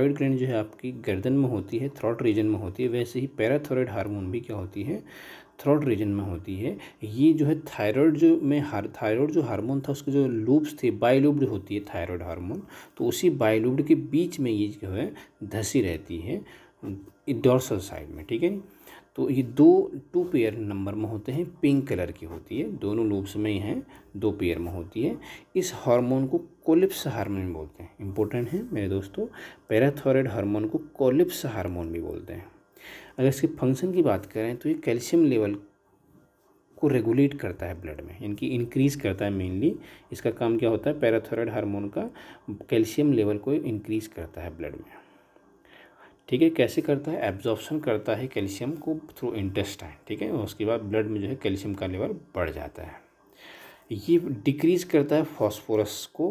Thyroid gland जो है आपकी गर्दन में होती है थ्रॉट रीजन में होती है, वैसे ही पैराथायराइड हार्मोन भी क्या होती है? थ्रॉट रीजन में होती है। ये जो है थायराइड जो में हार थायराइड जो हार्मोन था, उसके जो लूब्स थे बायलूब्ड होती है थायराइड हार्मोन तो उसी बायलूब्ड के बीच में ये जो है धसी रहती है डॉर्सल साइड में, ठीक है तो ये दो टू पेयर नंबर में होते हैं पिंक कलर की होती है। दोनों लूप्स में ही हैं, दो पेयर में होती है। इस हार्मोन को कोलिप्स हार्मोन बोलते हैं। इंपॉर्टेंट है, मेरे दोस्तों पैराथायराइड हार्मोन को कोलिप्स हार्मोन भी बोलते हैं। अगर इसके फ़ंक्शन की बात करें तो ये कैल्शियम लेवल को रेगुलेट करता है ब्लड में, यानी कि इंक्रीज़ करता है मेनली इसका काम क्या होता है? पैराथायराइड हार्मोन का कैल्शियम लेवल को इंक्रीज़ करता है ब्लड में। ठीक है, कैसे करता है? एब्जॉर्प्शन करता है कैल्शियम को थ्रू इंटेस्टाइन ठीक है? उसके बाद ब्लड में जो है कैल्शियम का लेवल बढ़ जाता है। ये डिक्रीज़ करता है फॉस्फोरस को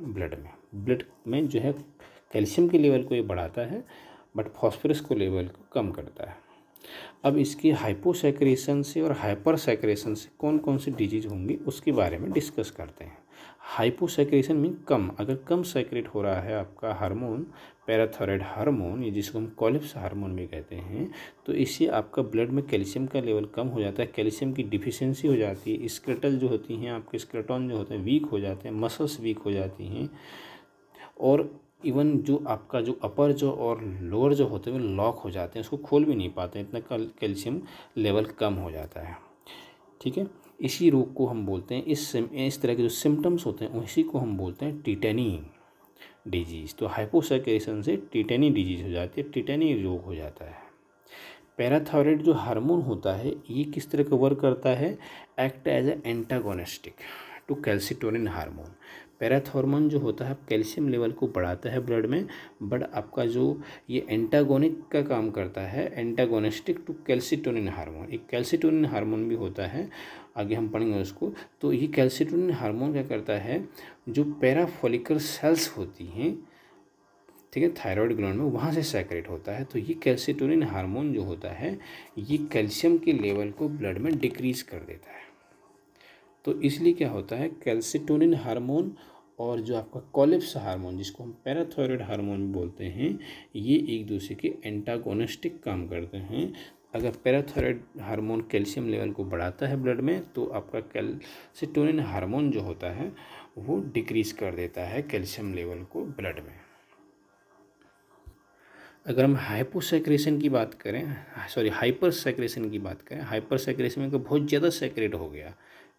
ब्लड में। ब्लड में जो है कैल्शियम के लेवल को ये बढ़ाता है बट फॉस्फोरस को लेवल को कम करता है। अब इसकी हाइपोसैक्रेशन से और हाइपर से कौन कौन सी डिज़ीज़ होंगी, उसके बारे में डिस्कस करते हैं। हाइपोसैक्रेशन मीन कम। अगर कम सैक्रेट हो रहा है आपका हार्मोन पैराथायराइड हार्मोन, ये जिसको हम कॉलिप्स हार्मोन भी कहते हैं तो इससे आपका ब्लड में कैल्शियम का लेवल कम हो जाता है, कैल्शियम की डिफिशियंसी हो जाती है स्क्रेटल जो होती हैं, आपके स्क्रेटॉन जो होते हैं, वीक हो जाते हैं, मसल्स वीक हो जाती हैं। और इवन जो आपका जो अपर जो और लोअर जो होते हैं, वो लॉक हो जाते हैं, उसको खोल भी नहीं पाते इतना कैल्शियम लेवल कम हो जाता है। ठीक है? इसी रोग को हम बोलते हैं, इस इस तरह के जो सिम्टम्स होते हैं, उसी को हम बोलते हैं टिटेनी डिज़ीज़ तो हाइपोसैकेशन से टिटेनी डिज़ीज़ हो जाती है, टिटेनी रोग हो जाता है। पैराथायरॉइड जो हार्मोन होता है, ये किस तरह का वर्क करता है? Act as a antagonistic to calcitonin hormone. Parathormone जो होता है कैल्शियम लेवल को बढ़ाता है ब्लड में, बट आपका जो ये एंटागोनिक का काम करता है, एंटागोनिस्टिक टू कैल्सिटोनिन हार्मोन। एक कैल्सिटोनिन हार्मोन भी होता है, आगे हम पढ़ेंगे उसको। तो ये कैल्सिटोनिन हार्मोन क्या करता है, जो पैराफोलिकल सेल्स होती हैं, ठीक है, थायराइड ग्लैंड में, वहाँ से सैक्रेट होता है। तो ये कैल्सिटोनिन हार्मोन जो होता है, ये कैल्शियम के लेवल को ब्लड में डिक्रीज कर देता है। तो इसलिए क्या होता है, कैल्सिटोनिन हार्मोन और जो आपका कॉलिप्स हार्मोन, जिसको हम पैराथायराइड हार्मोन बोलते हैं, ये एक दूसरे के एंटागोनिस्टिक काम करते हैं। अगर पैराथायराइड हार्मोन कैल्शियम लेवल को बढ़ाता है ब्लड में तो आपका कैल्सिटोनिन हार्मोन जो होता है, वो डिक्रीज कर देता है कैल्शियम लेवल को ब्लड में। अगर हम हाइपोसेक्रेशन की बात करें सॉरी हाइपर सेक्रेशन की बात करें हाइपर सेक्रेशन में बहुत ज़्यादा सेक्रेट हो गया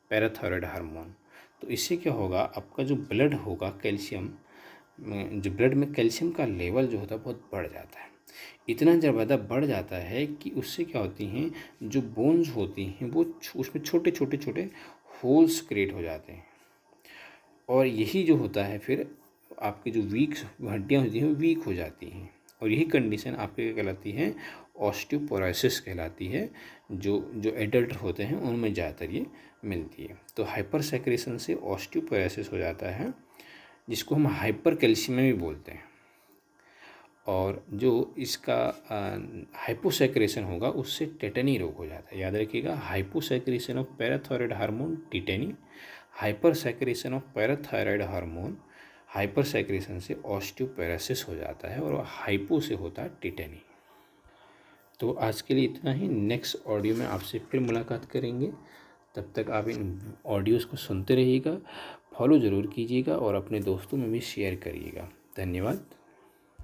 पैराथायराइड हार्मोन। तो इससे क्या होगा, आपका जो ब्लड होगा कैल्शियम जो ब्लड में कैल्शियम का लेवल जो होता है बहुत बढ़ जाता है। इतना ज़्यादा बढ़ जाता है कि उससे क्या होती हैं, जो बोन्स होती हैं, वो उसमें छोटे छोटे छोटे होल्स क्रिएट हो जाते हैं। और यही जो होता है, फिर आपकी जो वीक हड्डियाँ होती हैं वीक हो जाती हैं। और यही कंडीशन आपके क्या कहलाती है ऑस्टियोपोराइसिस कहलाती है, जो जो एडल्ट होते हैं, उनमें ज़्यादातर ये मिलती है। तो हाइपर सेक्रेशन से ऑस्टियोपोराइसिस हो जाता है, जिसको हम हाइपर कैल्शियम भी बोलते हैं। और जो इसका हाइपोसेक्रेशन होगा, उससे टेटनी रोग हो जाता है। याद रखिएगा hyposecretion of parathyroid hormone tetany hyper secretion of parathyroid hormone hyper secretion से ऑस्टियोपेरासिस हो जाता है, और हाइपो से होता है टिटेनी तो आज के लिए इतना ही। नेक्स्ट ऑडियो में आपसे फिर मुलाकात करेंगे। तब तक आप इन ऑडियोज़ को सुनते रहिएगा फॉलो ज़रूर कीजिएगा और अपने दोस्तों में भी शेयर करिएगा। धन्यवाद।